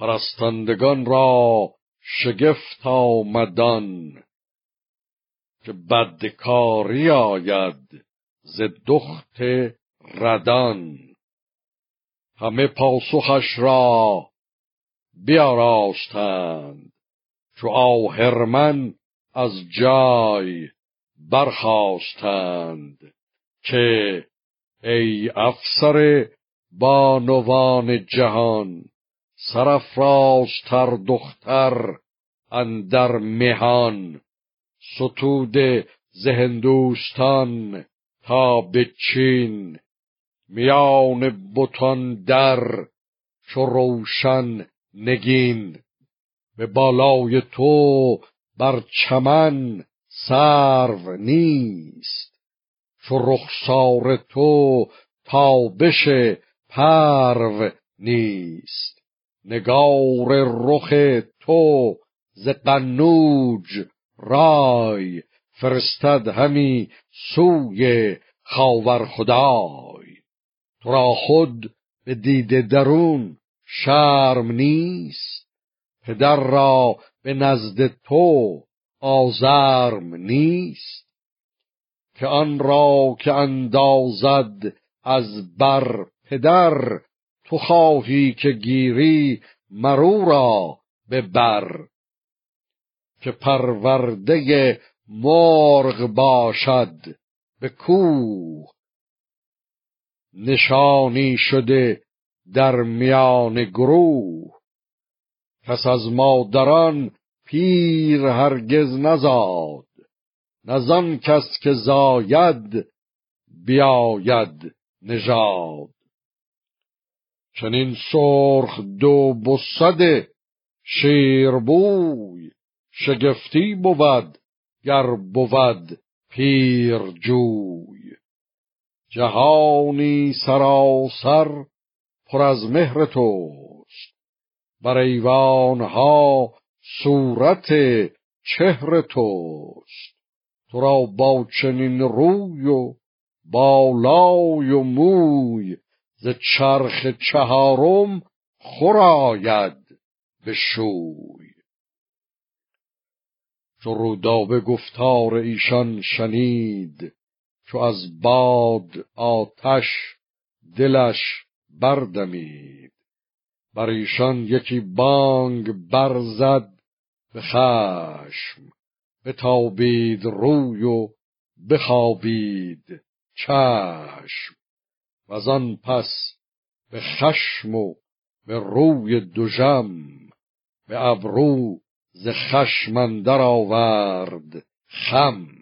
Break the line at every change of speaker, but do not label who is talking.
پرستندگان را شگفت آمدان که بدکاری آید ز دخت ردان همه پاسخش را بیاراستند. چو آهرمن از جای برخواستند که ای افسر بانوان جهان سرفرازتر دختر اندر مهان ستود زهندوستان تا به چین. میان بتان در چو روشن نگین. به بالای تو بر چمن سرو نیست. چو رخسار تو تابش پرو نیست. نگار رخ تو ز قنوج رای فرستد همی سوی خاور خدای. تو را خود به دیده درون شرم نیست پدر را به نزد تو آزرم نیست. که آن را که اندازد از بر پدر تو خواهی که گیری مرو را به بر که پرورده مرغ باشد به کوه. نشانی شده در میان گروه. کس از مادران پیر هرگز نزاد نزان کس که زاید بیاید نژاد. چنین سرخ دو بصد شیربوی شگفتی بود گر بود پیر جوی. جهانی سراسر پر از مهر توست. بر ایوانها صورت چهر توست. تو را با چنین روی و بالای و موی ز چرخ چهارم خوراید به شوی. چو رودابه گفتار ایشان شنید چو از باد آتش دلش بردمید. بر ایشان یکی بانگ برزد به خشم بتابید روی و بخوابید چشم. و آن پس به خشم و به روی دژم به ابرو ز خشم اندر آورد خم.